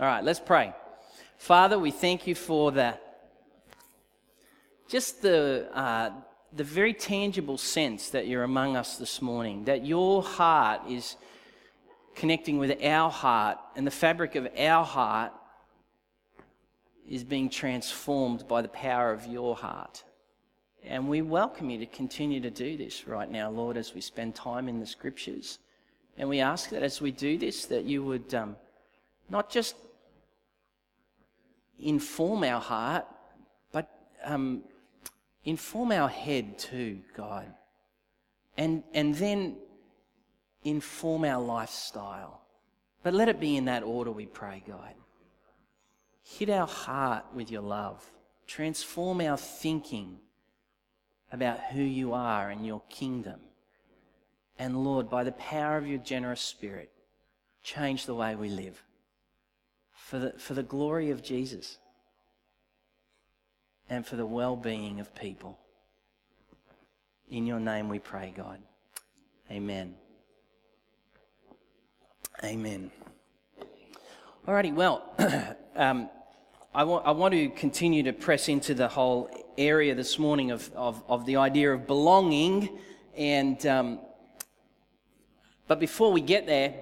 All right, let's pray. Father, we thank you for the just the uh, the very tangible sense that you're among us this morning, that your heart is connecting with our heart, and the fabric of our heart is being transformed by the power of your heart. And we welcome you to continue to do this right now, Lord, as we spend time in the scriptures. And we ask that as we do this, that you would um, not just inform our heart, but um, inform our head too, God. And, and then inform our lifestyle. But let it be in that order, we pray, God. Hit our heart with your love. Transform our thinking about who you are and your kingdom. And Lord, by the power of your generous spirit, change the way we live for the, for the glory of Jesus and for the well being of people. In your name we pray, God. Amen. Amen. Alrighty, well, um, I, want, I want to continue to press into the whole area this morning of, of, of the idea of belonging. And, um, but before we get there,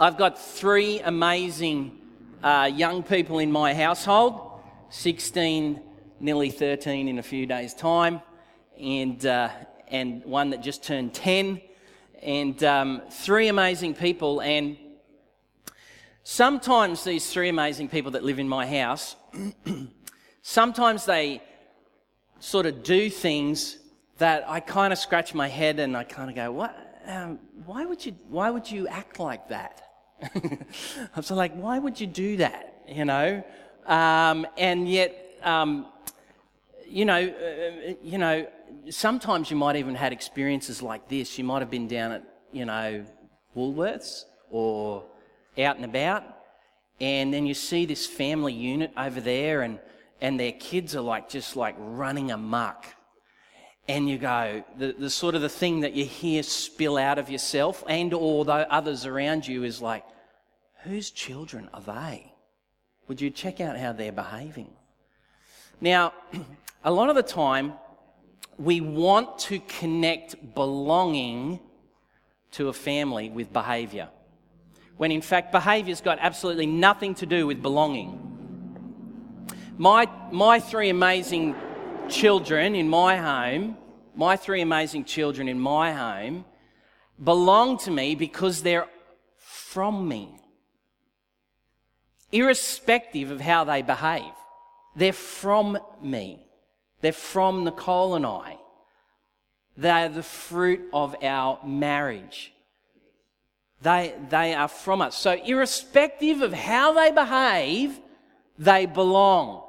I've got three amazing uh, young people in my household 16, nearly 13 in a few days' time, and, uh, and one that just turned 10 and um, three amazing people. And sometimes these three amazing people that live in my house, sometimes they sort of do things that I kind of scratch my head and I kind of go, "What? Um, why would you? Why would you act like that?" I'm so like, "Why would you do that?" You know, um, and yet, um, you know, uh, you know sometimes you might even had experiences like this. You might have been down at, you know, Woolworths or out and about, and then you see this family unit over there, and, and their kids are like just like running amok. And you go, the, the sort of the thing that you hear spill out of yourself and or the others around you is like, whose children are they? Would you check out how they're behaving? Now, a lot of the time, we want to connect belonging to a family with behavior, when in fact, behavior's got absolutely nothing to do with belonging. My, my three amazing children in my home, my three amazing children in my home, belong to me because they're from me. Irrespective of how they behave, they're from me. They're from Nicole and I. They are the fruit of our marriage. They, they are from us. So, irrespective of how they behave, they belong.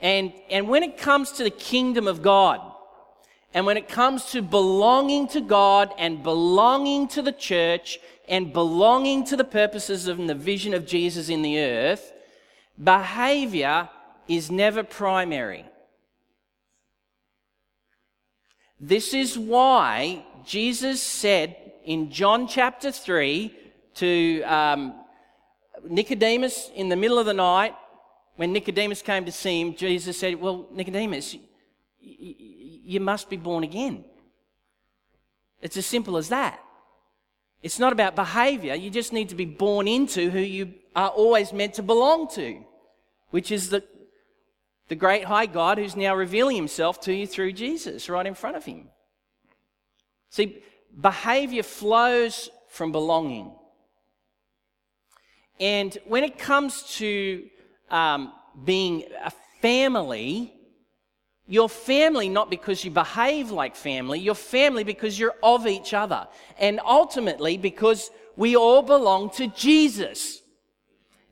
And, and when it comes to the kingdom of God, and when it comes to belonging to God and belonging to the church and belonging to the purposes of the vision of Jesus in the earth, behavior is never primary. This is why Jesus said in John chapter 3 to um, Nicodemus in the middle of the night, when Nicodemus came to see him, Jesus said, Well, Nicodemus, you must be born again. It's as simple as that. It's not about behavior. You just need to be born into who you are always meant to belong to, which is the the great high God who's now revealing himself to you through Jesus right in front of him. See, behavior flows from belonging. And when it comes to um, being a family, your family not because you behave like family, your family because you're of each other. And ultimately because we all belong to Jesus.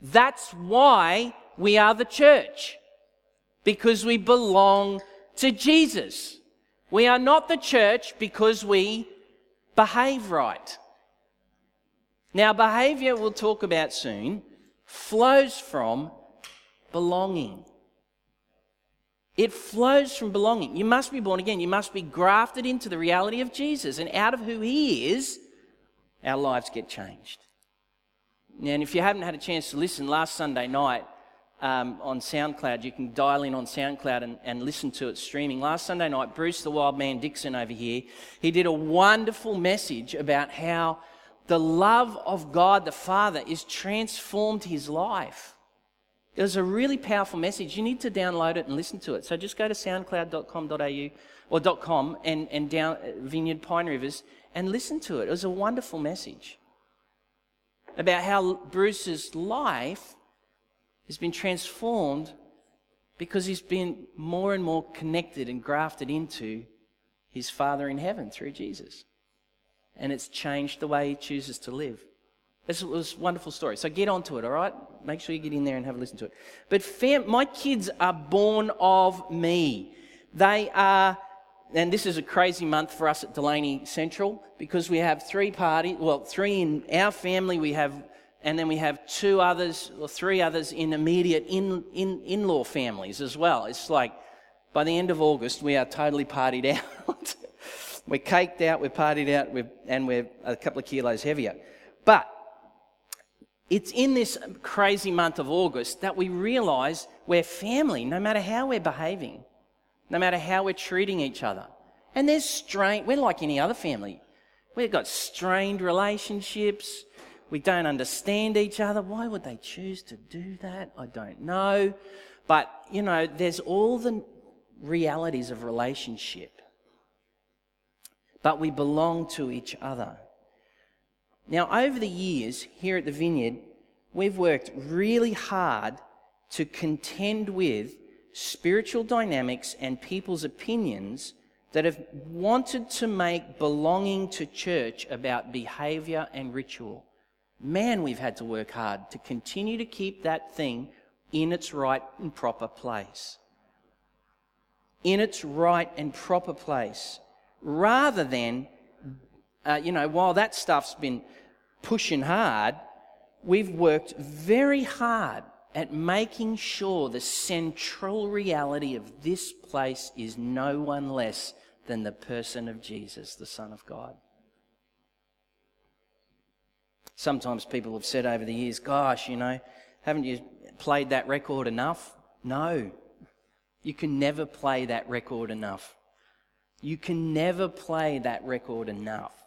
That's why we are the church because we belong to Jesus. We are not the church because we behave right. Now, behavior we'll talk about soon flows from belonging. It flows from belonging. You must be born again. You must be grafted into the reality of Jesus. And out of who He is, our lives get changed. And if you haven't had a chance to listen, last Sunday night um, on SoundCloud, you can dial in on SoundCloud and, and listen to it streaming. Last Sunday night, Bruce the Wild Man Dixon over here, he did a wonderful message about how the love of God the Father is transformed his life. It was a really powerful message. You need to download it and listen to it. So just go to soundcloud.com.au or .com and, and down uh, Vineyard Pine Rivers and listen to it. It was a wonderful message about how Bruce's life has been transformed because he's been more and more connected and grafted into his Father in heaven through Jesus. And it's changed the way he chooses to live. This was a wonderful story. So get onto it, all right? Make sure you get in there and have a listen to it. But fam- my kids are born of me. They are, and this is a crazy month for us at Delaney Central because we have three parties, well, three in our family. We have and then we have two others or three others in immediate in, in, in-law families as well. It's like by the end of August, we are totally partied out. we're caked out, we're partied out, we're, and we're a couple of kilos heavier. But it's in this crazy month of August that we realize we're family, no matter how we're behaving, no matter how we're treating each other. And there's strain, we're like any other family. We've got strained relationships. We don't understand each other. Why would they choose to do that? I don't know. But, you know, there's all the realities of relationship. But we belong to each other. Now, over the years here at the Vineyard, we've worked really hard to contend with spiritual dynamics and people's opinions that have wanted to make belonging to church about behavior and ritual. Man, we've had to work hard to continue to keep that thing in its right and proper place. In its right and proper place. Rather than, uh, you know, while that stuff's been pushing hard, we've worked very hard at making sure the central reality of this place is no one less than the person of Jesus, the Son of God. Sometimes people have said over the years, gosh, you know, haven't you played that record enough? No. You can never play that record enough. You can never play that record enough.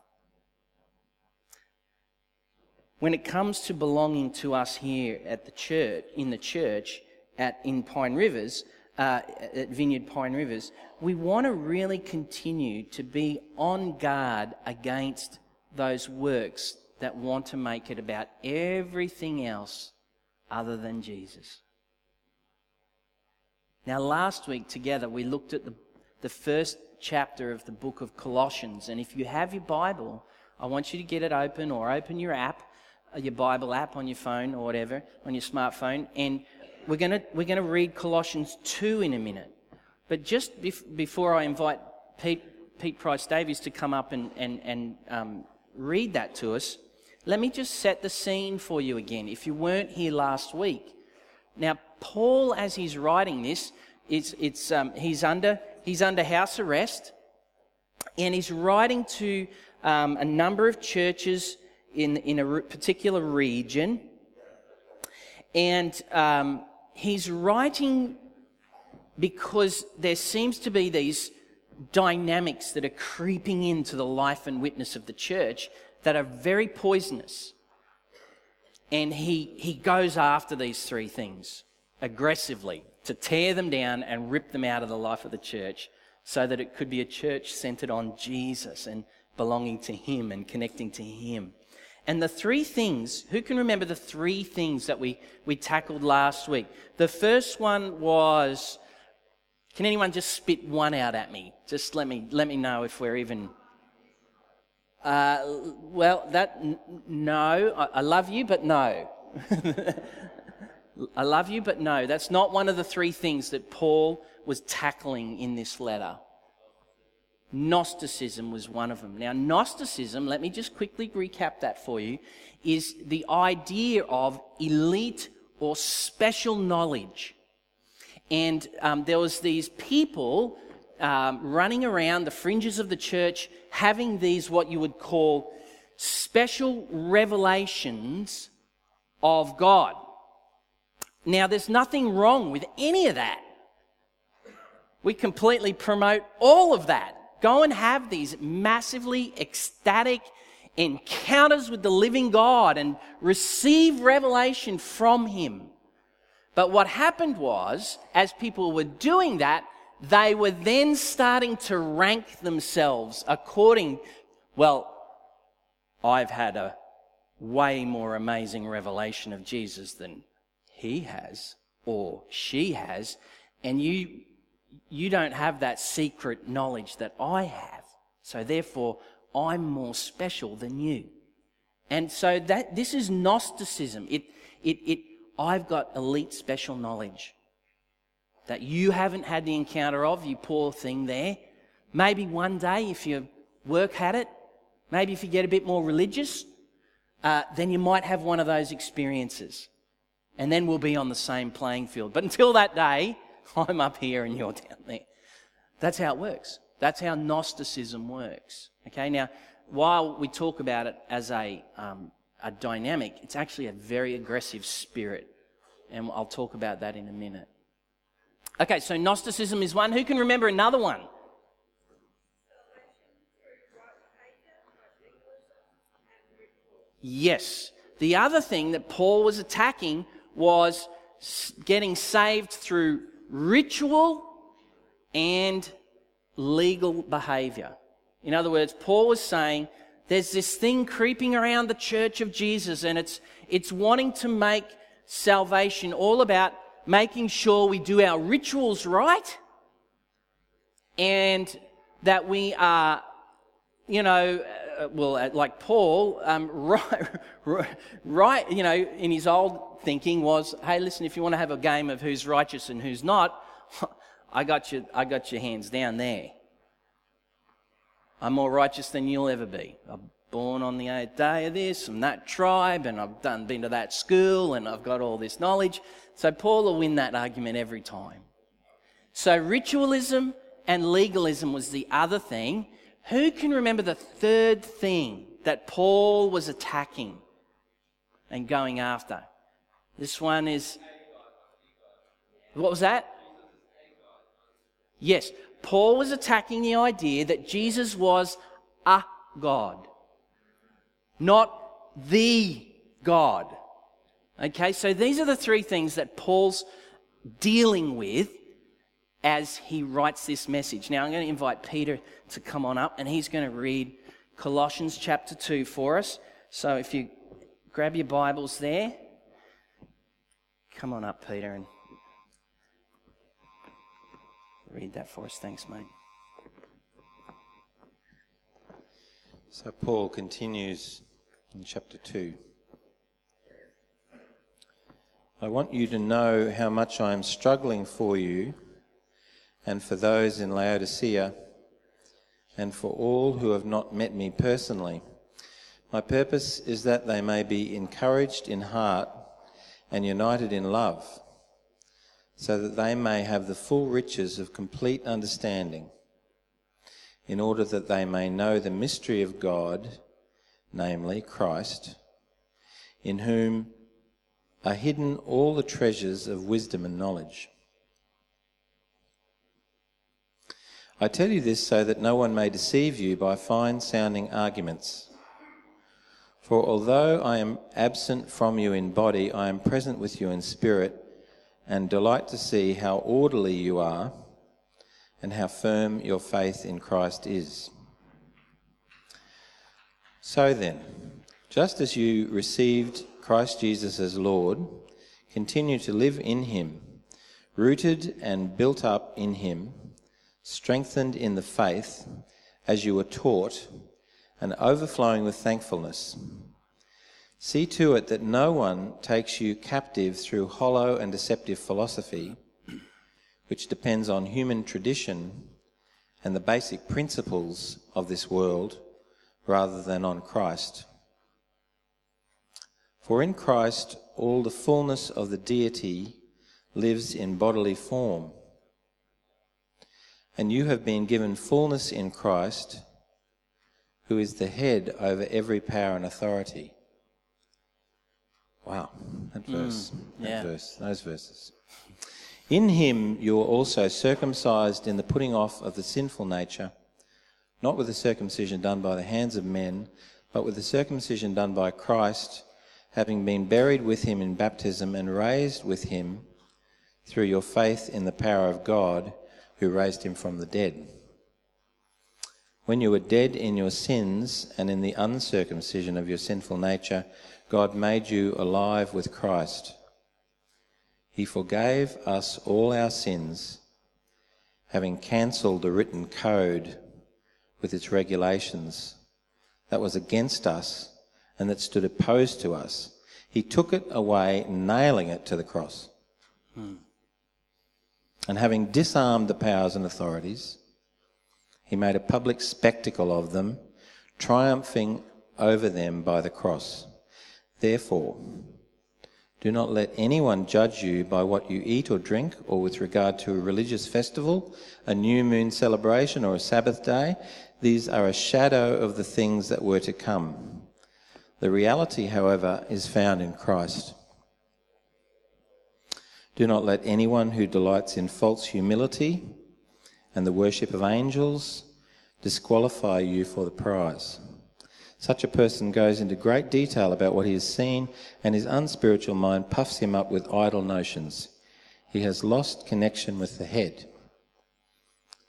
When it comes to belonging to us here at the church, in the church, at, in Pine Rivers, uh, at Vineyard Pine Rivers, we want to really continue to be on guard against those works that want to make it about everything else other than Jesus. Now, last week together, we looked at the, the first chapter of the book of Colossians. And if you have your Bible, I want you to get it open or open your app, your Bible app on your phone or whatever, on your smartphone. And we're going to we're going to read Colossians 2 in a minute. But just bef- before I invite Pete, Pete Price Davies to come up and, and, and um, read that to us, let me just set the scene for you again if you weren't here last week. Now, Paul, as he's writing this, it's, it's, um, he's, under, he's under house arrest and he's writing to um, a number of churches in, in a particular region. And um, he's writing because there seems to be these dynamics that are creeping into the life and witness of the church that are very poisonous. And he, he goes after these three things aggressively to tear them down and rip them out of the life of the church so that it could be a church centered on Jesus and belonging to Him and connecting to Him. And the three things, who can remember the three things that we, we tackled last week? The first one was, can anyone just spit one out at me? Just let me, let me know if we're even uh, well, that, n- no, I, I love you, but no. I love you, but no. That's not one of the three things that Paul was tackling in this letter. Gnosticism was one of them. Now, Gnosticism, let me just quickly recap that for you, is the idea of elite or special knowledge. And um, there was these people um, running around the fringes of the church, having these what you would call special revelations of God. Now, there's nothing wrong with any of that. We completely promote all of that. Go and have these massively ecstatic encounters with the living God and receive revelation from Him. But what happened was, as people were doing that, they were then starting to rank themselves according, well, I've had a way more amazing revelation of Jesus than he has or she has, and you, you don't have that secret knowledge that I have. So therefore, I'm more special than you. And so that, this is Gnosticism. It, it, it, I've got elite special knowledge that you haven't had the encounter of, you poor thing there. Maybe one day, if you work at it, maybe if you get a bit more religious, uh, then you might have one of those experiences. And then we'll be on the same playing field. But until that day, I'm up here and you're down there. That's how it works. That's how Gnosticism works. Okay, now, while we talk about it as a, um, a dynamic, it's actually a very aggressive spirit. And I'll talk about that in a minute. Okay, so Gnosticism is one. Who can remember another one? Yes. The other thing that Paul was attacking was getting saved through ritual and legal behavior. In other words, Paul was saying there's this thing creeping around the church of Jesus, and it's, it's wanting to make salvation all about making sure we do our rituals right and that we are, you know, uh, well, uh, like Paul, um, right, right, you know, in his old thinking was, hey, listen, if you want to have a game of who's righteous and who's not, I got you, I got your hands down there. I'm more righteous than you'll ever be. I'm born on the eighth day of this, from that tribe, and I've done, been to that school, and I've got all this knowledge. So Paul will win that argument every time. So ritualism and legalism was the other thing. Who can remember the third thing that Paul was attacking and going after? This one is. What was that? Yes, Paul was attacking the idea that Jesus was a God, not the God. Okay, so these are the three things that Paul's dealing with as he writes this message. Now, I'm going to invite Peter to come on up and he's going to read Colossians chapter 2 for us. So if you grab your Bibles there, come on up, Peter, and read that for us. Thanks, mate. So Paul continues in chapter 2. I want you to know how much I am struggling for you and for those in Laodicea and for all who have not met me personally. My purpose is that they may be encouraged in heart and united in love, so that they may have the full riches of complete understanding, in order that they may know the mystery of God, namely Christ, in whom are hidden all the treasures of wisdom and knowledge. I tell you this so that no one may deceive you by fine sounding arguments. For although I am absent from you in body, I am present with you in spirit, and delight to see how orderly you are and how firm your faith in Christ is. So then, just as you received Christ Jesus as Lord, continue to live in him, rooted and built up in him, strengthened in the faith as you were taught, and overflowing with thankfulness. See to it that no one takes you captive through hollow and deceptive philosophy, which depends on human tradition and the basic principles of this world rather than on Christ. For in Christ all the fullness of the deity lives in bodily form. And you have been given fullness in Christ, who is the head over every power and authority. Wow, that mm, verse, that yeah. verse, those verses. In him you were also circumcised in the putting off of the sinful nature, not with the circumcision done by the hands of men, but with the circumcision done by Christ, having been buried with him in baptism and raised with him through your faith in the power of God who raised him from the dead. When you were dead in your sins and in the uncircumcision of your sinful nature, God made you alive with Christ. He forgave us all our sins, having cancelled the written code with its regulations that was against us and that stood opposed to us. He took it away, nailing it to the cross. Hmm. And having disarmed the powers and authorities, he made a public spectacle of them, triumphing over them by the cross. Therefore, do not let anyone judge you by what you eat or drink, or with regard to a religious festival, a new moon celebration, or a Sabbath day. These are a shadow of the things that were to come. The reality, however, is found in Christ. Do not let anyone who delights in false humility and the worship of angels disqualify you for the prize. Such a person goes into great detail about what he has seen, and his unspiritual mind puffs him up with idle notions. He has lost connection with the head,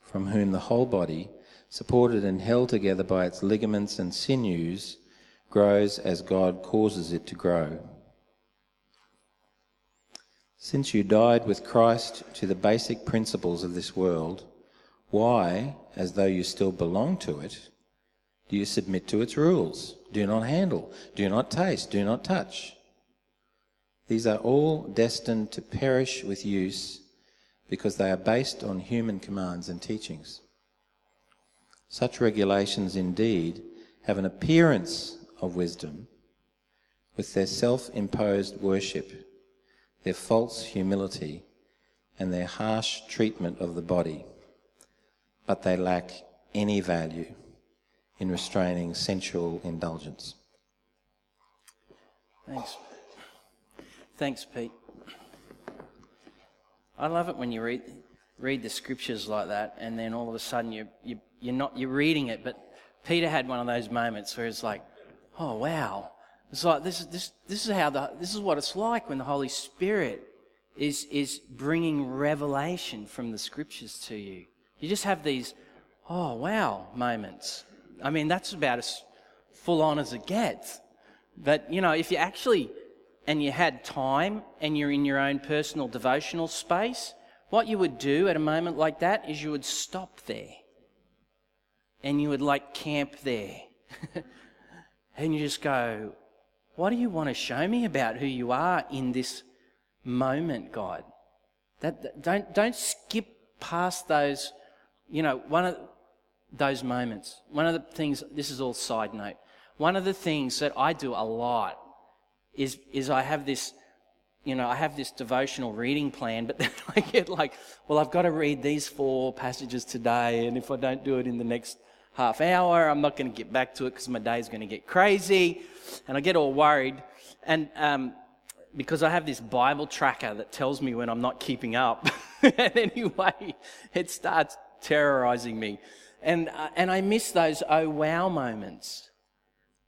from whom the whole body, supported and held together by its ligaments and sinews, grows as God causes it to grow. Since you died with Christ to the basic principles of this world, why, as though you still belong to it, do you submit to its rules? Do not handle, do not taste, do not touch. These are all destined to perish with use because they are based on human commands and teachings. Such regulations indeed have an appearance of wisdom with their self imposed worship, their false humility, and their harsh treatment of the body, but they lack any value in restraining sensual indulgence. Thanks. Thanks, Pete. I love it when you read read the scriptures like that, and then all of a sudden you you you're not you're reading it, but Peter had one of those moments where it's like, oh wow, it's like this is this this is how the this is what it's like when the Holy Spirit is is bringing revelation from the scriptures to you. You just have these, oh wow moments. I mean, that's about as full on as it gets. But you know, if you actually and you had time and you're in your own personal devotional space, what you would do at a moment like that is you would stop there and you would like camp there. and you just go, What do you want to show me about who you are in this moment, God? That, that- don't, don't skip past those, you know, one of those moments. One of the things, this is all side note, one of the things that I do a lot is, is I have this, you know, I have this devotional reading plan, but then I get like, well, I've got to read these four passages today, and if I don't do it in the next half hour, I'm not going to get back to it because my day's going to get crazy, and I get all worried, and um, because I have this Bible tracker that tells me when I'm not keeping up, and anyway, it starts terrorizing me, and uh, and I miss those oh wow moments.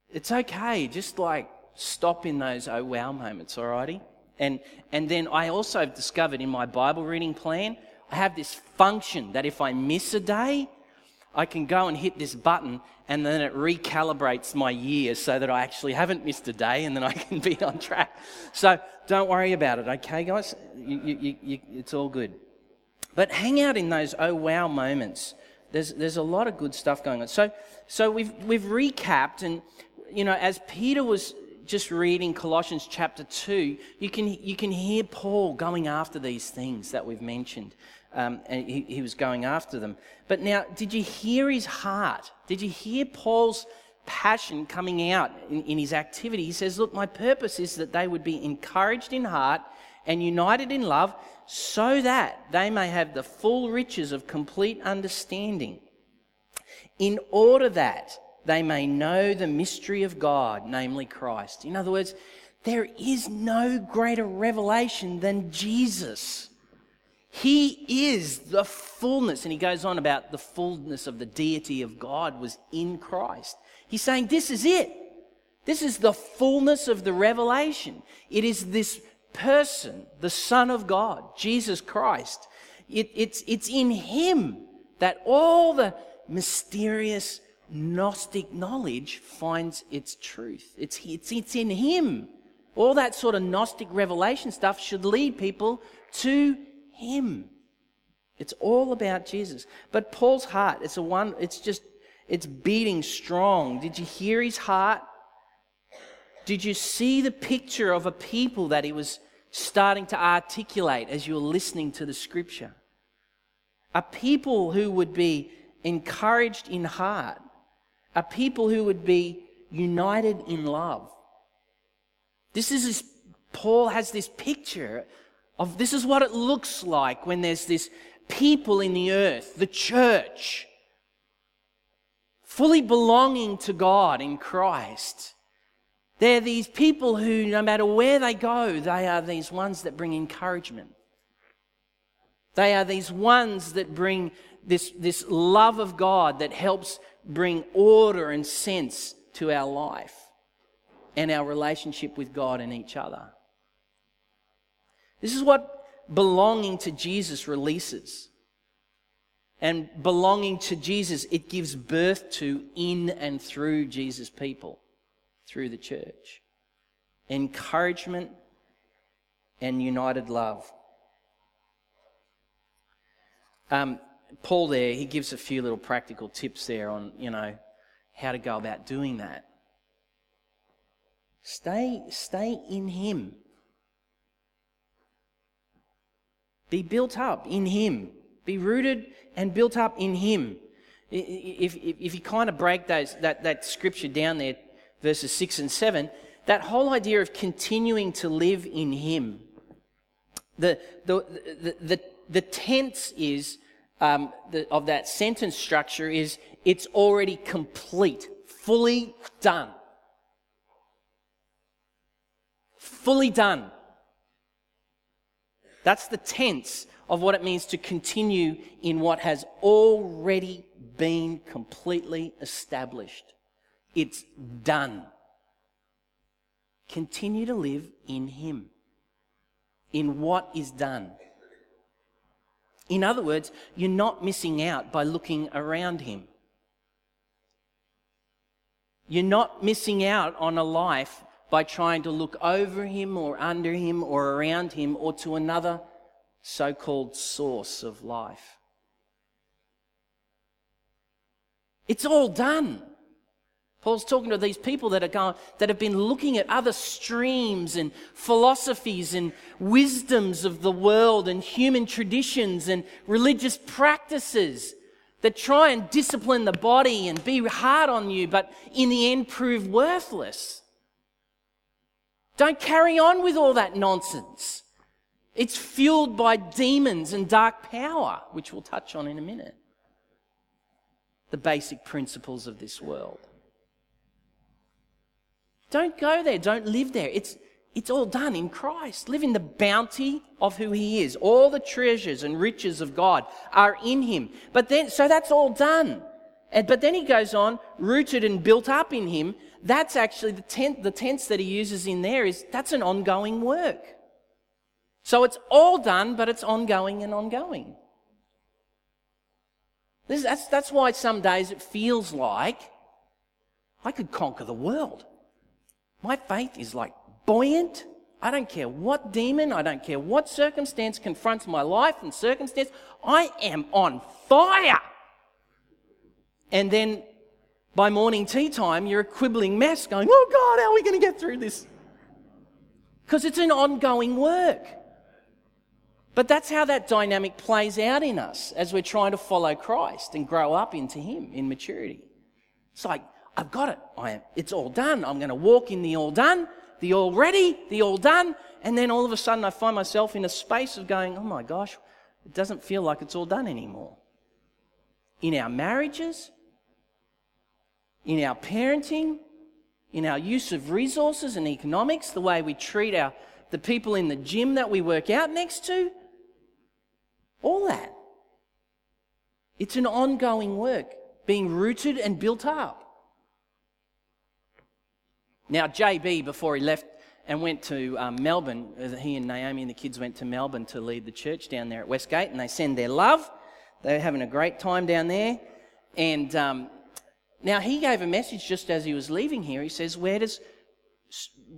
It's okay, just like stop in those oh wow moments, alrighty? And and then I also have discovered in my Bible reading plan, I have this function that if I miss a day, I can go and hit this button and then it recalibrates my year so that I actually haven't missed a day and then I can be on track. So don't worry about it, okay, guys? You, you, you, it's all good. But hang out in those oh wow moments. There's, there's a lot of good stuff going on. So, so we've, we've recapped, and you know, as Peter was just reading Colossians chapter 2, you can, you can hear Paul going after these things that we've mentioned. Um, and he, he was going after them. But now, did you hear his heart? Did you hear Paul's passion coming out in, in his activity? He says, Look, my purpose is that they would be encouraged in heart and united in love, so that they may have the full riches of complete understanding in order that they may know the mystery of God, namely Christ. In other words, There is no greater revelation than Jesus. He is the fullness, and he goes on about the fullness of the deity of God was in Christ. He's saying, This is it. This is the fullness of the revelation. It is this person, the Son of God, Jesus Christ. It, it's, it's in Him that all the mysterious Gnostic knowledge finds its truth. It's, it's, it's in Him. All that sort of Gnostic revelation stuff should lead people to Him. It's all about Jesus. But Paul's heart, it's a one, it's just, it's beating strong. Did you hear his heart? Did you see the picture of a people that he was starting to articulate as you were listening to the scripture? A people who would be encouraged in heart, a people who would be united in love. This is this, Paul has this picture of this is what it looks like when there's this people in the earth, the church, fully belonging to God in Christ. They're these people who, no matter where they go, they are these ones that bring encouragement. They are these ones that bring this, this love of God that helps bring order and sense to our life and our relationship with God and each other. This is what belonging to Jesus releases. And belonging to Jesus, it gives birth to in and through Jesus' people, through the church. Encouragement and united love. Um, Paul there, he gives a few little practical tips there on, you know, how to go about doing that. Stay, stay in Him. Be built up in Him. Be rooted and built up in Him. If, if, if you kind of break those, that, that scripture down there, verses 6 and 7, that whole idea of continuing to live in Him, the, the, the, the, the tense is, um, the, of that sentence structure is, it's already complete, fully done. fully done. That's the tense of what it means to continue in what has already been completely established. It's done. Continue to live in Him, in what is done. In other words, you're not missing out by looking around Him. You're not missing out on a life by trying to look over him or under him or around him or to another so called source of life. It's all done. Paul's talking to these people that are going, that have been looking at other streams and philosophies and wisdoms of the world and human traditions and religious practices that try and discipline the body and be hard on you, but in the end prove worthless. Don't carry on with all that nonsense. It's fueled by demons and dark power, which we'll touch on in a minute. The basic principles of this world. Don't go there. Don't live there. It's, it's all done in Christ. Live in the bounty of who He is. All the treasures and riches of God are in Him. But then, so that's all done. And, but then He goes on, rooted and built up in Him, that's actually the, tent, the tense that he uses in there is that's an ongoing work. So it's all done, but it's ongoing and ongoing. This, that's, that's why some days it feels like I could conquer the world. My faith is like buoyant. I don't care what demon, I don't care what circumstance confronts my life and circumstance. I am on fire. And then by morning tea time, you're a quibbling mess going, oh God, how are we going to get through this? Because it's an ongoing work. But that's how that dynamic plays out in us as we're trying to follow Christ and grow up into Him in maturity. It's like, I've got it. I am, it's all done. I'm going to walk in the all done, the all ready, the all done. And then all of a sudden I find myself in a space of going, oh my gosh, it doesn't feel like it's all done anymore. In our marriages, in our parenting, in our use of resources and economics, the way we treat our, the people in the gym that we work out next to. All that. It's an ongoing work, being rooted and built up. Now, JB, before he left and went to um, Melbourne, uh, he and Naomi and the kids went to Melbourne to lead the church down there at Westgate, and they send their love. They're having a great time down there. And um, now he gave a message just as he was leaving here. He says, Where does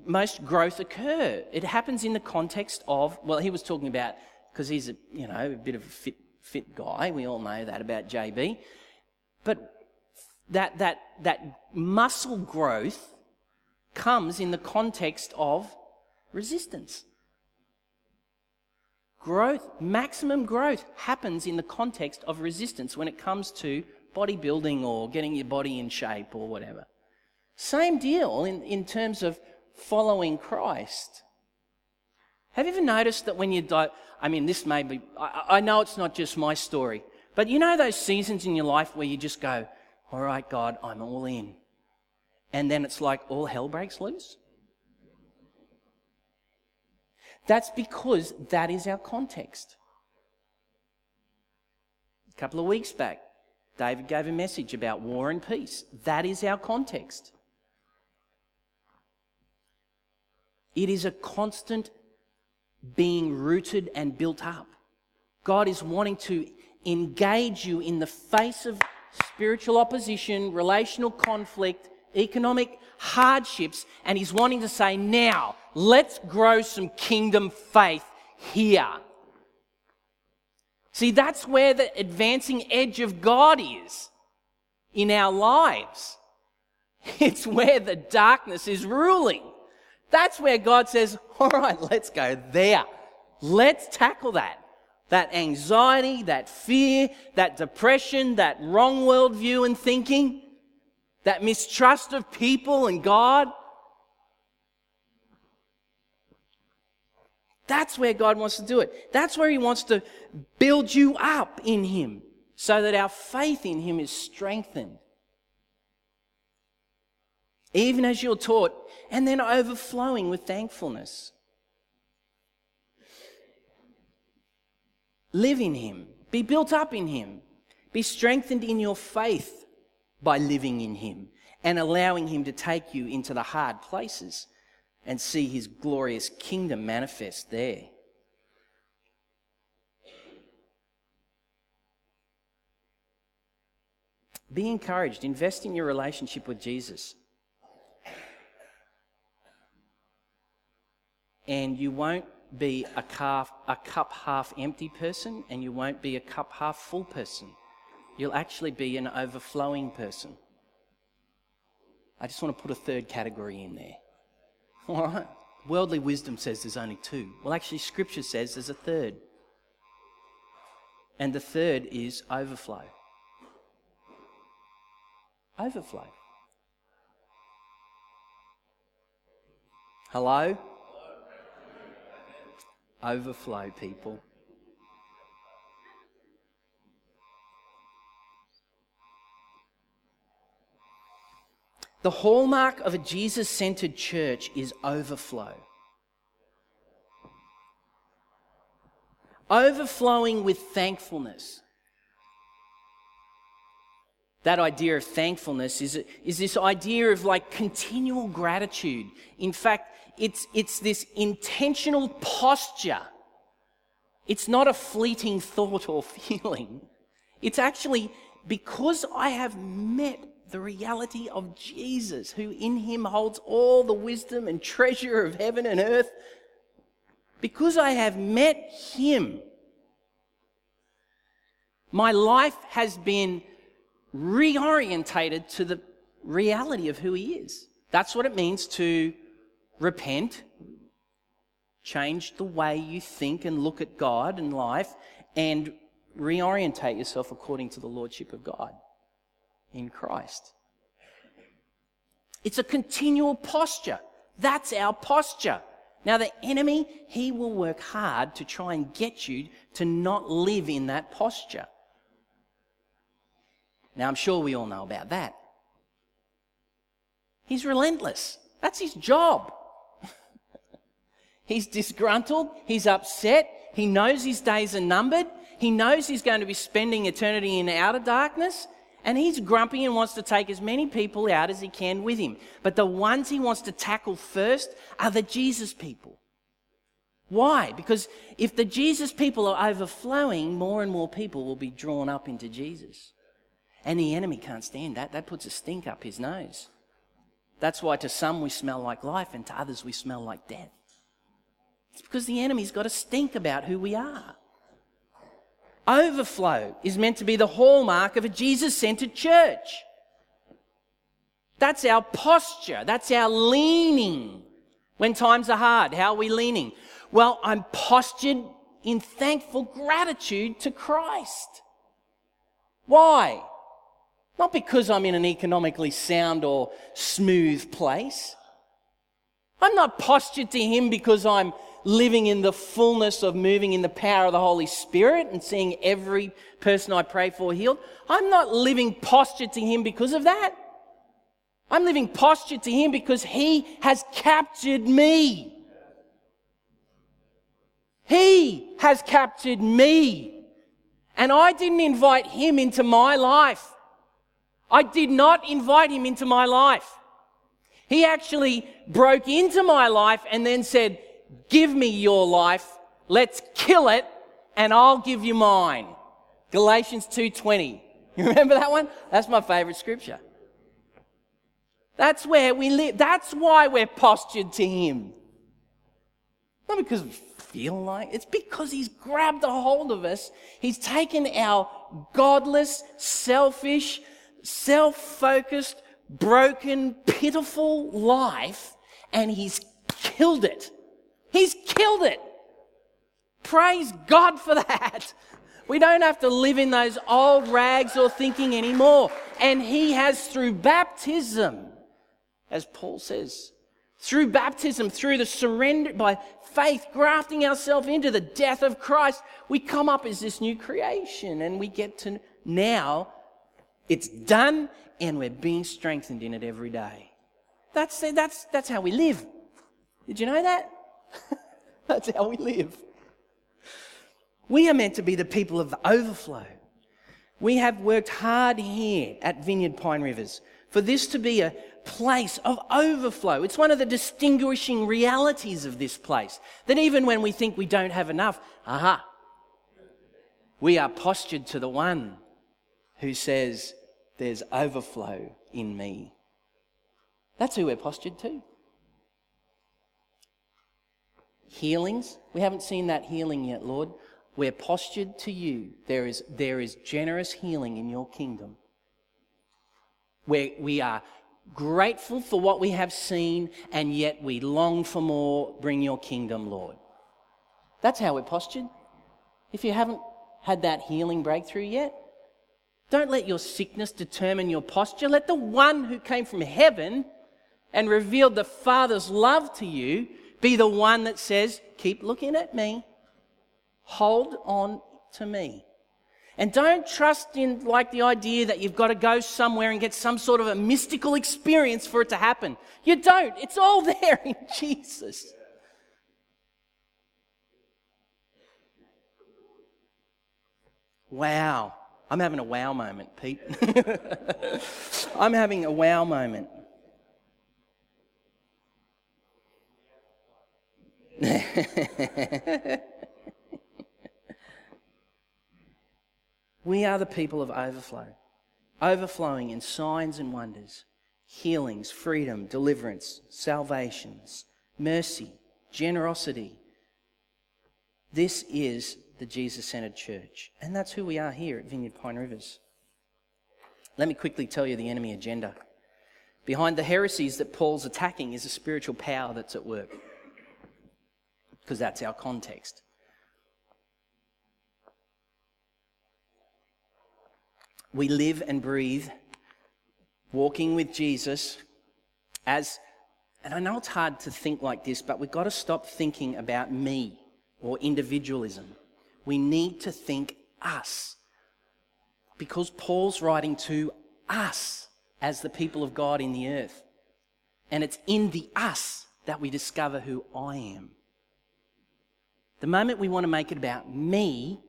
most growth occur? It happens in the context of, well, he was talking about, because he's a, you know, a bit of a fit, fit guy. We all know that about JB. But that, that, that muscle growth comes in the context of resistance. Growth, maximum growth, happens in the context of resistance when it comes to bodybuilding or getting your body in shape or whatever. Same deal in, in terms of following Christ. Have you ever noticed that when you die, I mean, this may be, I, I know it's not just my story, but you know those seasons in your life where you just go, all right, God, I'm all in. And then it's like all hell breaks loose? That's because that is our context. A couple of weeks back, David gave a message about war and peace. That is our context. It is a constant being rooted and built up. God is wanting to engage you in the face of spiritual opposition, relational conflict, economic hardships, and He's wanting to say, now, let's grow some kingdom faith here. See, that's where the advancing edge of God is in our lives. It's where the darkness is ruling. That's where God says, all right, let's go there. Let's tackle that. That anxiety, that fear, that depression, that wrong worldview and thinking, that mistrust of people and God. That's where God wants to do it. That's where He wants to build you up in Him so that our faith in Him is strengthened. Even as you're taught, and then overflowing with thankfulness. Live in Him, be built up in Him, be strengthened in your faith by living in Him and allowing Him to take you into the hard places and see his glorious kingdom manifest there. Be encouraged, invest in your relationship with Jesus. And you won't be a, calf, a cup half empty person, and you won't be a cup half full person. You'll actually be an overflowing person. I just want to put a third category in there. All right. Worldly wisdom says there's only two. Well, actually, Scripture says there's a third. And the third is overflow. Overflow. Hello? Overflow, people. The hallmark of a Jesus centered church is overflow. Overflowing with thankfulness. That idea of thankfulness is, is this idea of like continual gratitude. In fact, it's, it's this intentional posture. It's not a fleeting thought or feeling. It's actually because I have met the reality of Jesus, who in him holds all the wisdom and treasure of heaven and earth. Because I have met him, my life has been reorientated to the reality of who he is. That's what it means to repent, change the way you think and look at God and life, and reorientate yourself according to the Lordship of God in Christ. It's a continual posture. That's our posture. Now, the enemy, he will work hard to try and get you to not live in that posture. Now, I'm sure we all know about that. He's relentless. That's his job. he's disgruntled. He's upset. He knows his days are numbered. He knows he's going to be spending eternity in outer darkness. And he's grumpy and wants to take as many people out as he can with him. But the ones he wants to tackle first are the Jesus people. Why? Because if the Jesus people are overflowing, more and more people will be drawn up into Jesus. And the enemy can't stand that. That puts a stink up his nose. That's why to some we smell like life and to others we smell like death. It's because the enemy's got a stink about who we are. Overflow is meant to be the hallmark of a Jesus centered church. That's our posture. That's our leaning. When times are hard, how are we leaning? Well, I'm postured in thankful gratitude to Christ. Why? Not because I'm in an economically sound or smooth place. I'm not postured to Him because I'm living in the fullness of moving in the power of the Holy Spirit and seeing every person I pray for healed. I'm not living posture to Him because of that. I'm living posture to Him because He has captured me. He has captured me. And I didn't invite Him into my life. I did not invite Him into my life. He actually broke into my life and then said, Give me your life. Let's kill it and I'll give you mine. Galatians 2:20. You remember that one? That's my favorite scripture. That's where we live. That's why we're postured to him. Not because we feel like it's because he's grabbed a hold of us. He's taken our godless, selfish, self-focused, broken, pitiful life and he's killed it He's killed it. Praise God for that. We don't have to live in those old rags or thinking anymore. And He has through baptism, as Paul says, through baptism, through the surrender, by faith, grafting ourselves into the death of Christ, we come up as this new creation and we get to now it's done and we're being strengthened in it every day. That's, that's, that's how we live. Did you know that? That's how we live. We are meant to be the people of the overflow. We have worked hard here at Vineyard Pine Rivers for this to be a place of overflow. It's one of the distinguishing realities of this place that even when we think we don't have enough, aha, we are postured to the one who says, There's overflow in me. That's who we're postured to healings. We haven't seen that healing yet, Lord. We're postured to you. There is, there is generous healing in your kingdom. Where we are grateful for what we have seen, and yet we long for more. Bring your kingdom, Lord. That's how we're postured. If you haven't had that healing breakthrough yet, don't let your sickness determine your posture. Let the one who came from heaven and revealed the Father's love to you be the one that says, Keep looking at me, hold on to me. And don't trust in like the idea that you've got to go somewhere and get some sort of a mystical experience for it to happen. You don't. It's all there in Jesus. Wow. I'm having a wow moment, Pete. I'm having a wow moment. we are the people of overflow, overflowing in signs and wonders, healings, freedom, deliverance, salvations, mercy, generosity. This is the Jesus centered church. And that's who we are here at Vineyard Pine Rivers. Let me quickly tell you the enemy agenda. Behind the heresies that Paul's attacking is a spiritual power that's at work because that's our context. We live and breathe walking with Jesus as, and I know it's hard to think like this, but we've got to stop thinking about me or individualism. We need to think us. Because Paul's writing to us as the people of God in the earth. And it's in the us that we discover who I am. The moment we want to make it about me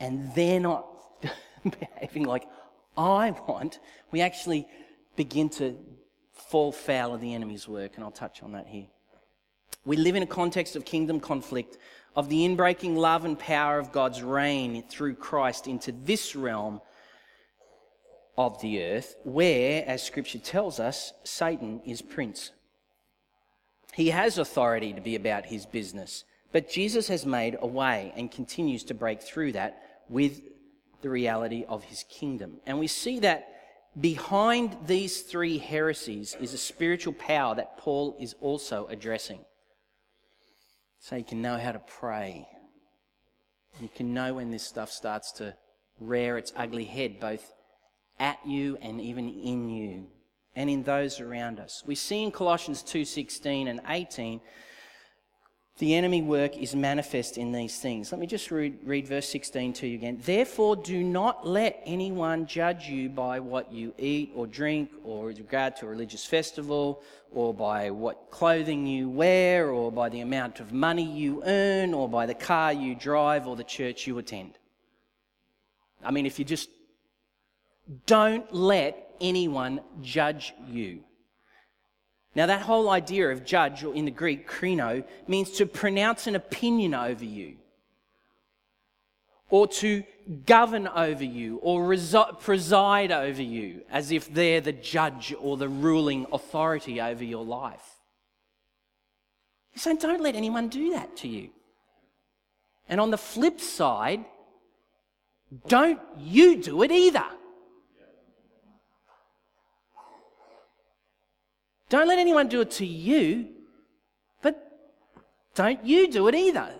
and they're not behaving like I want, we actually begin to fall foul of the enemy's work, and I'll touch on that here. We live in a context of kingdom conflict, of the inbreaking love and power of God's reign through Christ into this realm of the earth, where, as Scripture tells us, Satan is prince. He has authority to be about his business, but Jesus has made a way and continues to break through that with the reality of his kingdom. And we see that behind these three heresies is a spiritual power that Paul is also addressing. So you can know how to pray. You can know when this stuff starts to rear its ugly head, both at you and even in you and in those around us. We see in Colossians 2:16 and 18 the enemy work is manifest in these things. Let me just read, read, verse 16 to you again. Therefore, do not let anyone judge you by what you eat or drink, or with regard to a religious festival, or by what clothing you wear, or by the amount of money you earn, or by the car you drive, or the church you attend. I mean, if you just don't let anyone judge you. Now, that whole idea of judge, or in the Greek, krino, means to pronounce an opinion over you, or to govern over you, or resi- preside over you, as if they're the judge or the ruling authority over your life. He's saying, don't let anyone do that to you. And on the flip side, don't you do it either. Don't let anyone do it to you, but don't you do it either.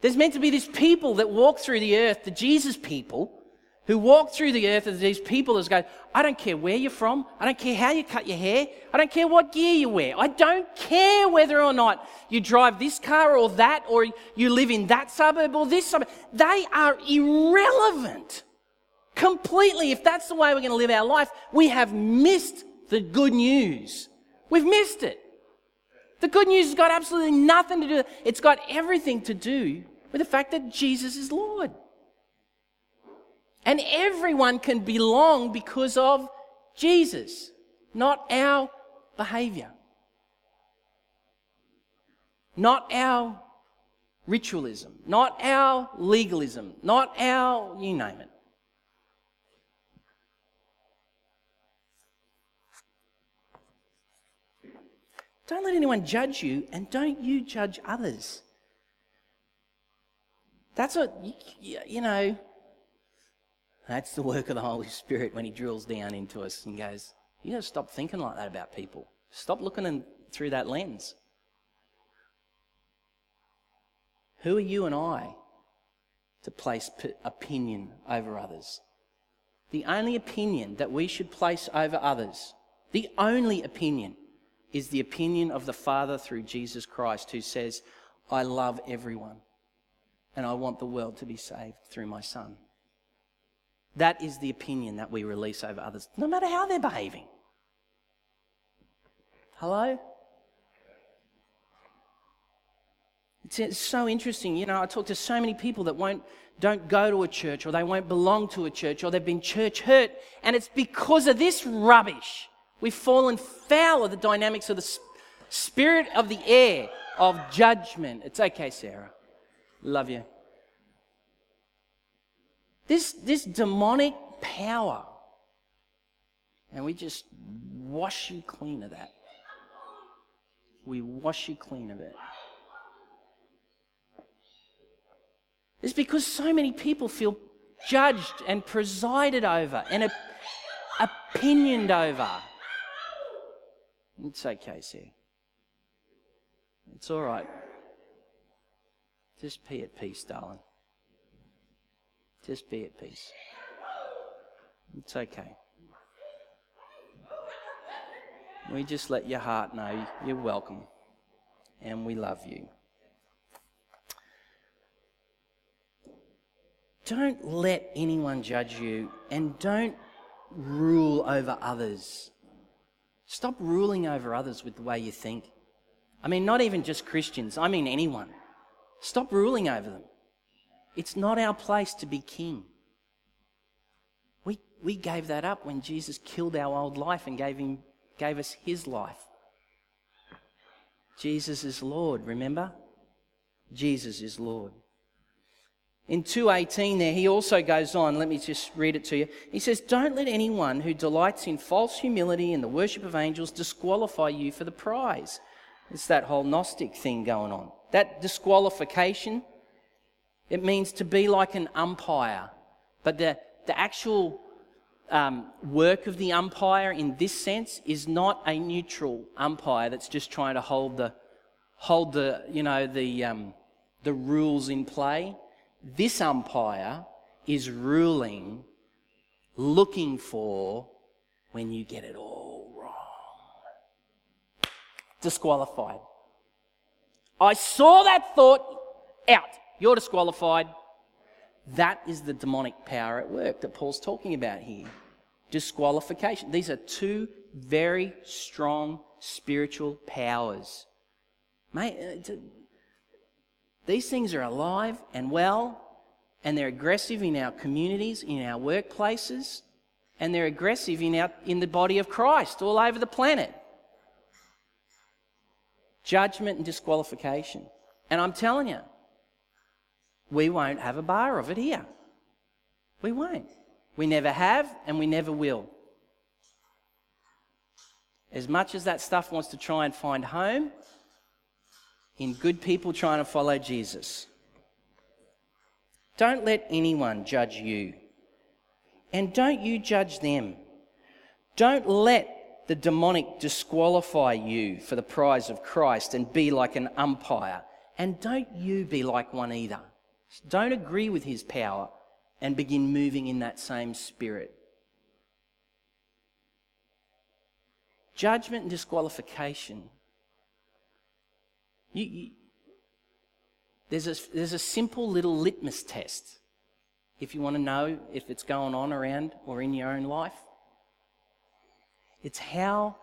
There's meant to be this people that walk through the earth, the Jesus people, who walk through the earth as these people that go, I don't care where you're from. I don't care how you cut your hair. I don't care what gear you wear. I don't care whether or not you drive this car or that, or you live in that suburb or this suburb. They are irrelevant. Completely. If that's the way we're going to live our life, we have missed the good news. We've missed it. The good news has got absolutely nothing to do, it's got everything to do with the fact that Jesus is Lord. And everyone can belong because of Jesus, not our behavior, not our ritualism, not our legalism, not our, you name it. Don't let anyone judge you, and don't you judge others. That's what, you know, that's the work of the Holy Spirit when He drills down into us and goes, You got to stop thinking like that about people. Stop looking in, through that lens. Who are you and I to place p- opinion over others? The only opinion that we should place over others, the only opinion is the opinion of the Father through Jesus Christ, who says, I love everyone and I want the world to be saved through my Son. That is the opinion that we release over others, no matter how they're behaving. Hello? It's, so interesting. You know, I talk to so many people that won't, don't go to a church or they won't belong to a church or they've been church hurt, and it's because of this rubbish. We've fallen foul of the dynamics of the spirit of the air of judgment. It's okay, Sarah. Love you. This, this demonic power, and we just wash you clean of that. We wash you clean of it. It's because so many people feel judged and presided over and opinioned over. It's okay, Sir. It's all right. Just be at peace, darling. Just be at peace. It's okay. We just let your heart know you're welcome and we love you. Don't let anyone judge you and don't rule over others. Stop ruling over others with the way you think. I mean, not even just Christians, I mean anyone. Stop ruling over them. It's not our place to be king. We, we gave that up when Jesus killed our old life and gave, him, gave us his life. Jesus is Lord, remember? Jesus is Lord. In 2:18 there he also goes on, let me just read it to you. He says, "Don't let anyone who delights in false humility and the worship of angels disqualify you for the prize." It's that whole gnostic thing going on. That disqualification it means to be like an umpire. But the, the actual um, work of the umpire in this sense is not a neutral umpire that's just trying to hold the, hold the, you know, the, um, the rules in play. This umpire is ruling, looking for when you get it all wrong. Disqualified. I saw that thought out. You're disqualified. That is the demonic power at work that Paul's talking about here. Disqualification. These are two very strong spiritual powers. Mate, uh, these things are alive and well, and they're aggressive in our communities, in our workplaces, and they're aggressive in, our, in the body of Christ all over the planet. Judgment and disqualification. And I'm telling you, we won't have a bar of it here. We won't. We never have, and we never will. As much as that stuff wants to try and find home, in good people trying to follow Jesus. Don't let anyone judge you. And don't you judge them. Don't let the demonic disqualify you for the prize of Christ and be like an umpire. And don't you be like one either. Don't agree with his power and begin moving in that same spirit. Judgment and disqualification. You, you, there's, a, there's a simple little litmus test if you want to know if it's going on around or in your own life. It's how,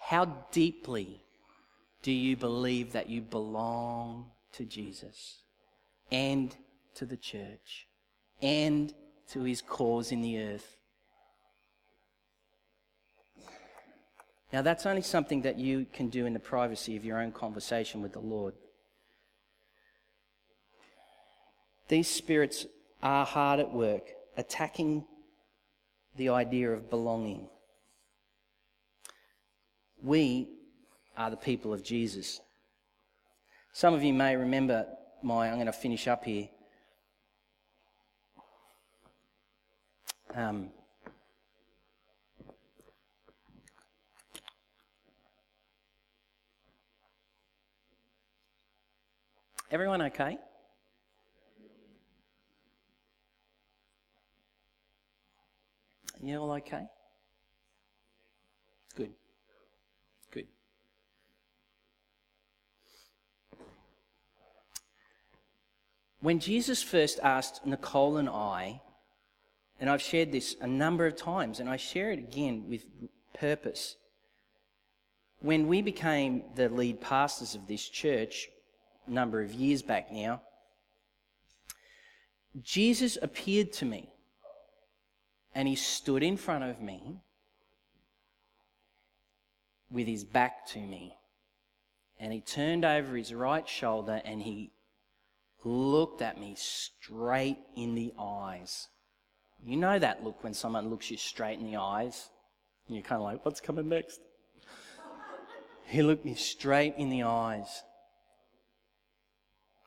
how deeply do you believe that you belong to Jesus? and to the church and to his cause in the earth. Now, that's only something that you can do in the privacy of your own conversation with the Lord. These spirits are hard at work, attacking the idea of belonging. We are the people of Jesus. Some of you may remember my, I'm going to finish up here. Um, everyone okay? You all okay? Good. Good. When Jesus first asked Nicole and I, and I've shared this a number of times, and I share it again with purpose. When we became the lead pastors of this church, number of years back now, Jesus appeared to me and he stood in front of me with his back to me. And he turned over his right shoulder and he looked at me straight in the eyes. You know that look when someone looks you straight in the eyes? And you're kind of like, what's coming next? he looked me straight in the eyes.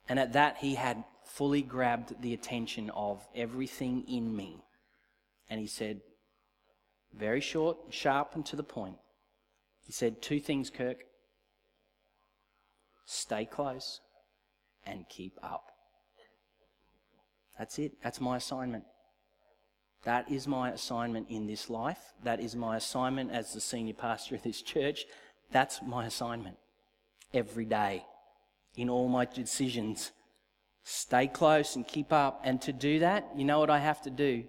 And at that, he had fully grabbed the attention of everything in me. And he said, very short, sharp, and to the point. He said, Two things, Kirk. Stay close and keep up. That's it. That's my assignment. That is my assignment in this life. That is my assignment as the senior pastor of this church. That's my assignment every day in all my decisions. Stay close and keep up. And to do that, you know what I have to do?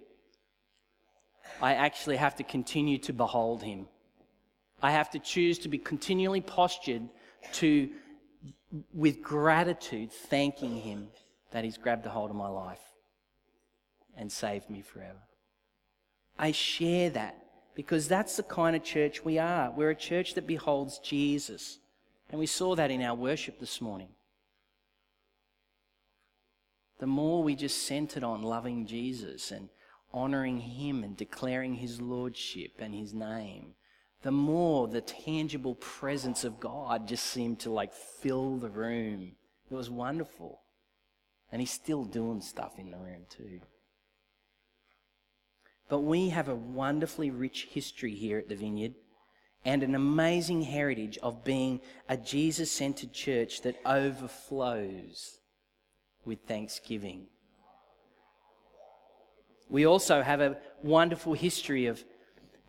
I actually have to continue to behold him. I have to choose to be continually postured to, with gratitude, thanking Him that He's grabbed a hold of my life and saved me forever. I share that because that's the kind of church we are. We're a church that beholds Jesus. And we saw that in our worship this morning. The more we just centered on loving Jesus and honoring Him and declaring His Lordship and His name, the more the tangible presence of God just seemed to like fill the room. It was wonderful. And He's still doing stuff in the room too. But we have a wonderfully rich history here at the Vineyard and an amazing heritage of being a Jesus centered church that overflows with thanksgiving. We also have a wonderful history of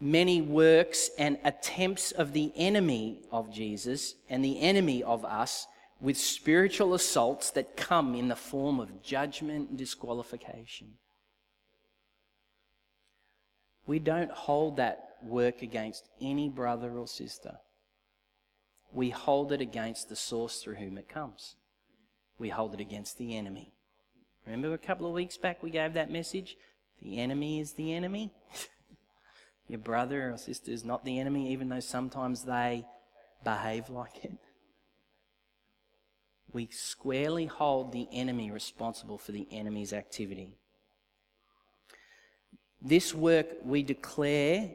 many works and attempts of the enemy of Jesus and the enemy of us with spiritual assaults that come in the form of judgment and disqualification. We don't hold that work against any brother or sister. We hold it against the source through whom it comes. We hold it against the enemy. Remember a couple of weeks back we gave that message? The enemy is the enemy. Your brother or sister is not the enemy, even though sometimes they behave like it. We squarely hold the enemy responsible for the enemy's activity. This work we declare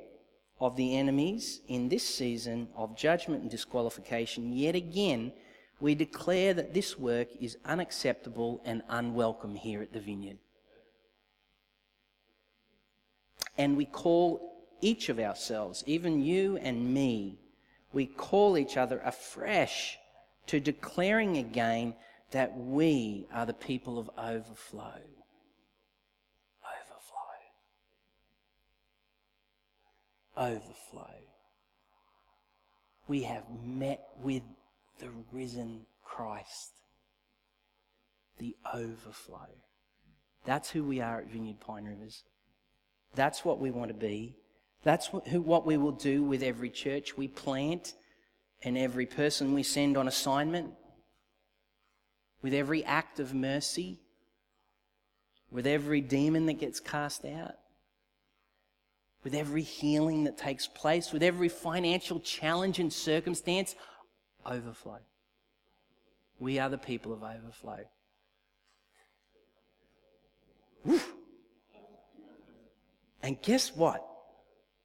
of the enemies in this season of judgment and disqualification, yet again, we declare that this work is unacceptable and unwelcome here at the vineyard. And we call each of ourselves, even you and me, we call each other afresh to declaring again that we are the people of overflow. Overflow. We have met with the risen Christ. The overflow. That's who we are at Vineyard Pine Rivers. That's what we want to be. That's what, we will do with every church we plant and every person we send on assignment, with every act of mercy, with every demon that gets cast out with every healing that takes place, with every financial challenge and circumstance, overflow. We are the people of overflow. Woo. And guess what?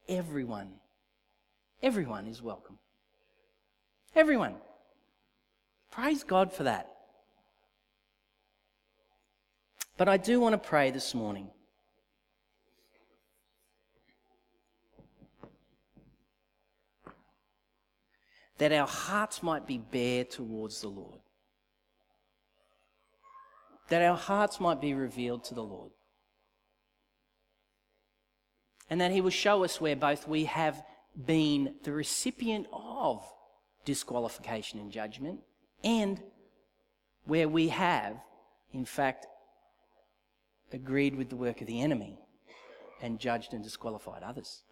Everyone, everyone is welcome. Everyone. Praise God for that. But I do want to pray this morning that our hearts might be bare towards the Lord. That our hearts might be revealed to the Lord. And that He will show us where both we have been the recipient of disqualification and judgment and where we have, in fact, agreed with the work of the enemy and judged and disqualified others.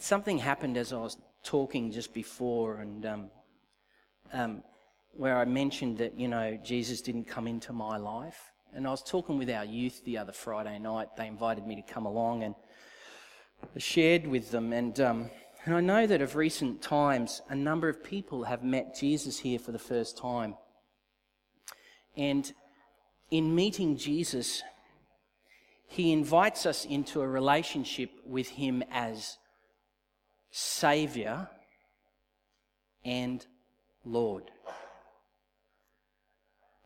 Something happened as I was talking just before, and um, um, where I mentioned that you know Jesus didn't come into my life, and I was talking with our youth the other Friday night. They invited me to come along, and shared with them, and um, and I know that of recent times, a number of people have met Jesus here for the first time, and in meeting Jesus. He invites us into a relationship with Him as Saviour and Lord.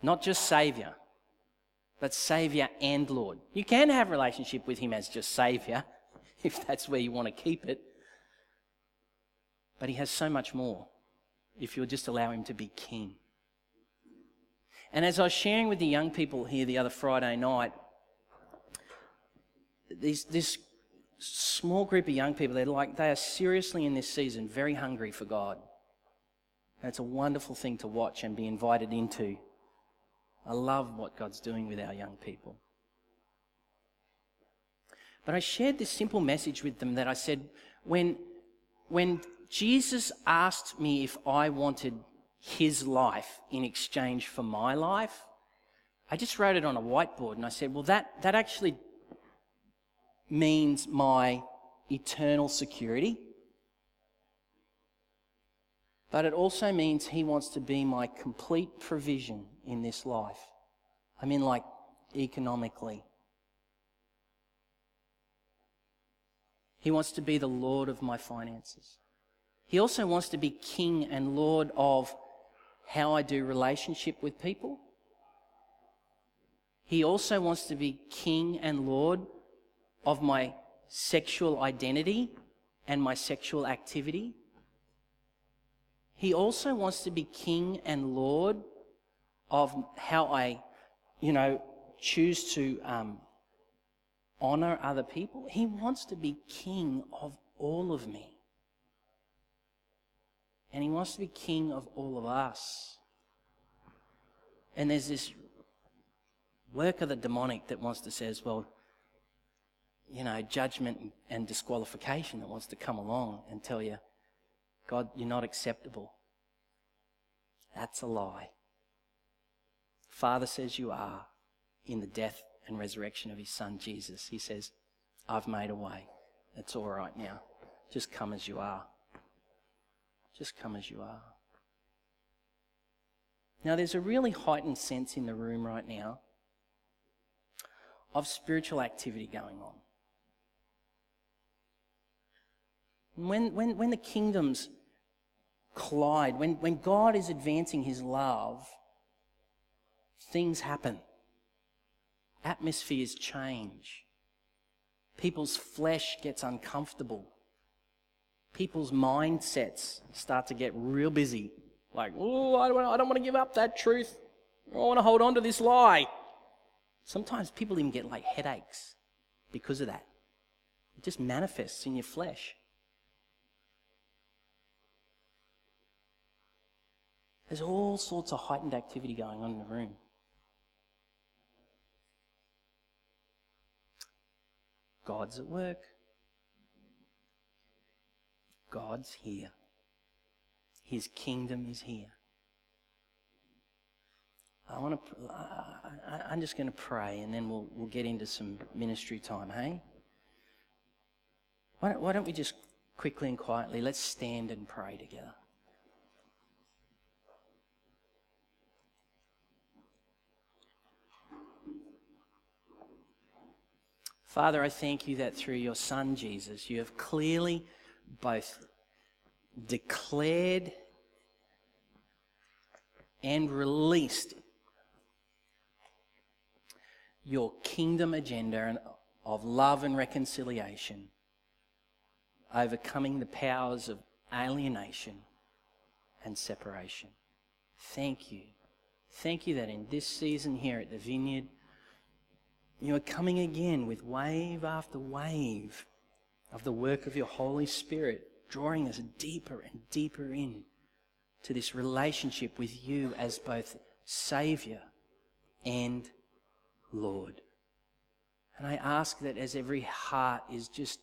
Not just Saviour, but Saviour and Lord. You can have relationship with Him as just Saviour, if that's where you want to keep it. But He has so much more if you'll just allow Him to be King. And as I was sharing with the young people here the other Friday night, these, this small group of young people, they're like, they are seriously in this season very hungry for God. And it's a wonderful thing to watch and be invited into. I love what God's doing with our young people. But I shared this simple message with them that I said, when, when Jesus asked me if I wanted his life in exchange for my life, I just wrote it on a whiteboard and I said, well, that, that actually means my eternal security. But it also means He wants to be my complete provision in this life. I mean, like economically. He wants to be the Lord of my finances. He also wants to be King and Lord of how I do relationship with people. He also wants to be King and Lord of my sexual identity and my sexual activity. He also wants to be King and Lord of how I, you know, choose to um, honor other people. He wants to be King of all of me. And He wants to be King of all of us. And there's this work of the demonic that wants to says, well, you know, judgment and disqualification that wants to come along and tell you, God, you're not acceptable. That's a lie. Father says you are in the death and resurrection of his son Jesus. He says, I've made a way. It's all right now. Just come as you are. Just come as you are. Now, there's a really heightened sense in the room right now of spiritual activity going on. When, when, when the kingdoms collide, when, when God is advancing his love, things happen. Atmospheres change. People's flesh gets uncomfortable. People's mindsets start to get real busy. Like, oh, I don't, I don't want to give up that truth. I want to hold on to this lie. Sometimes people even get like headaches because of that. It just manifests in your flesh. There's all sorts of heightened activity going on in the room. God's at work. God's here. His kingdom is here. I want to. I, am just going to pray, and then we'll we'll get into some ministry time. Hey. Why don't, why don't we just quickly and quietly let's stand and pray together. Father, I thank you that through your Son Jesus, you have clearly both declared and released your kingdom agenda of love and reconciliation, overcoming the powers of alienation and separation. Thank you. Thank you that in this season here at the Vineyard, you are coming again with wave after wave of the work of your Holy Spirit, drawing us deeper and deeper in to this relationship with you as both Saviour and Lord. And I ask that as every heart is just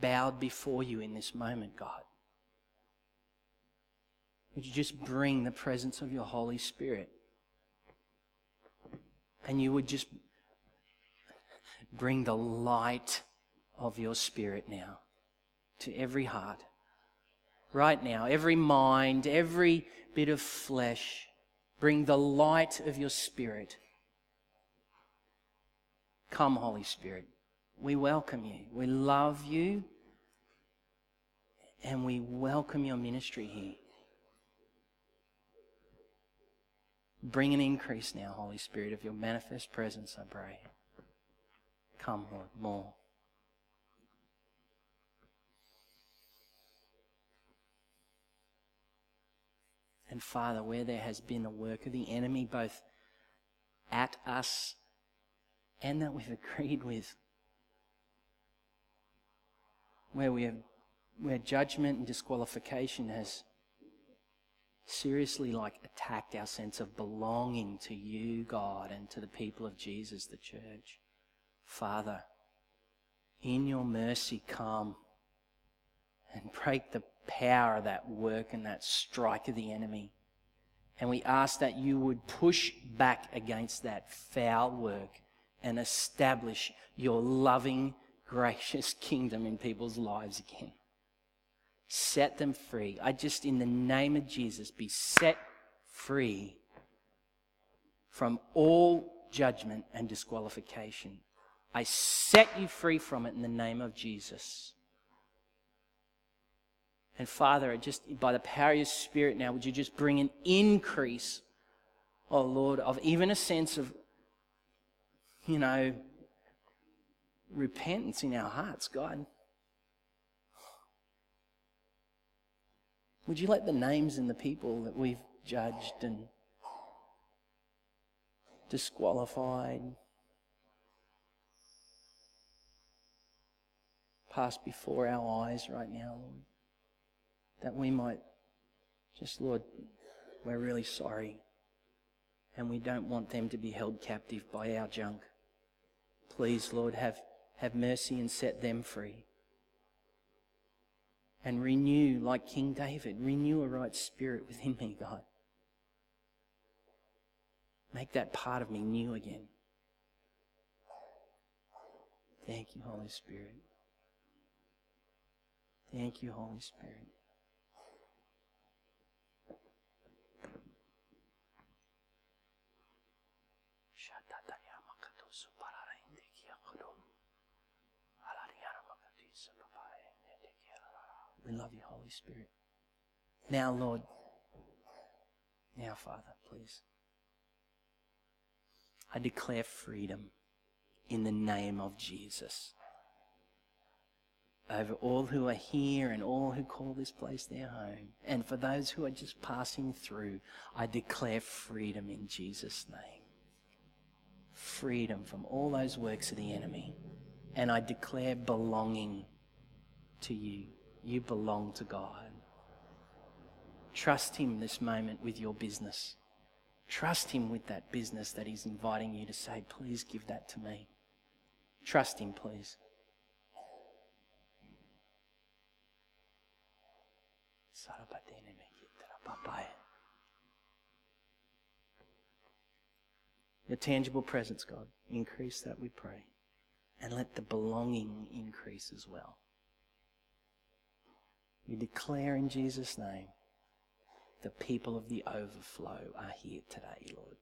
bowed before you in this moment, God, would you just bring the presence of your Holy Spirit? And you would just bring the light of your Spirit now to every heart. Right now, every mind, every bit of flesh, bring the light of your Spirit. Come, Holy Spirit. We welcome you. We love you. And we welcome your ministry here. Bring an increase now, Holy Spirit, of your manifest presence, I pray. Come, Lord, more. And Father, where there has been a work of the enemy, both at us and that we've agreed with, where we have, where judgment and disqualification has seriously like attacked our sense of belonging to you, God, and to the people of Jesus, the church. Father, in your mercy, come and break the power of that work and that strike of the enemy. And we ask that you would push back against that foul work and establish your loving, gracious kingdom in people's lives again. Set them free. I just, in the name of Jesus, be set free from all judgment and disqualification. I set you free from it in the name of Jesus. And Father, just by the power of your Spirit now, would you just bring an increase, oh Lord, of even a sense of, you know, repentance in our hearts, God. Would you let the names and the people that we've judged and disqualified pass before our eyes right now, Lord? that we might just, Lord, we're really sorry. And we don't want them to be held captive by our junk. Please, Lord, have, have mercy and set them free. And renew, like King David, renew a right spirit within me, God. Make that part of me new again. Thank you, Holy Spirit. Thank you, Holy Spirit. We love you, Holy Spirit. Now, Lord, now, Father, please. I declare freedom in the name of Jesus over all who are here and all who call this place their home. And for those who are just passing through, I declare freedom in Jesus' name. Freedom from all those works of the enemy. And I declare belonging to you. You belong to God. Trust Him this moment with your business. Trust Him with that business that He's inviting you to say, please give that to me. Trust Him, please. Your tangible presence, God, increase that, we pray. And let the belonging increase as well. We declare in Jesus' name the people of the overflow are here today, Lord.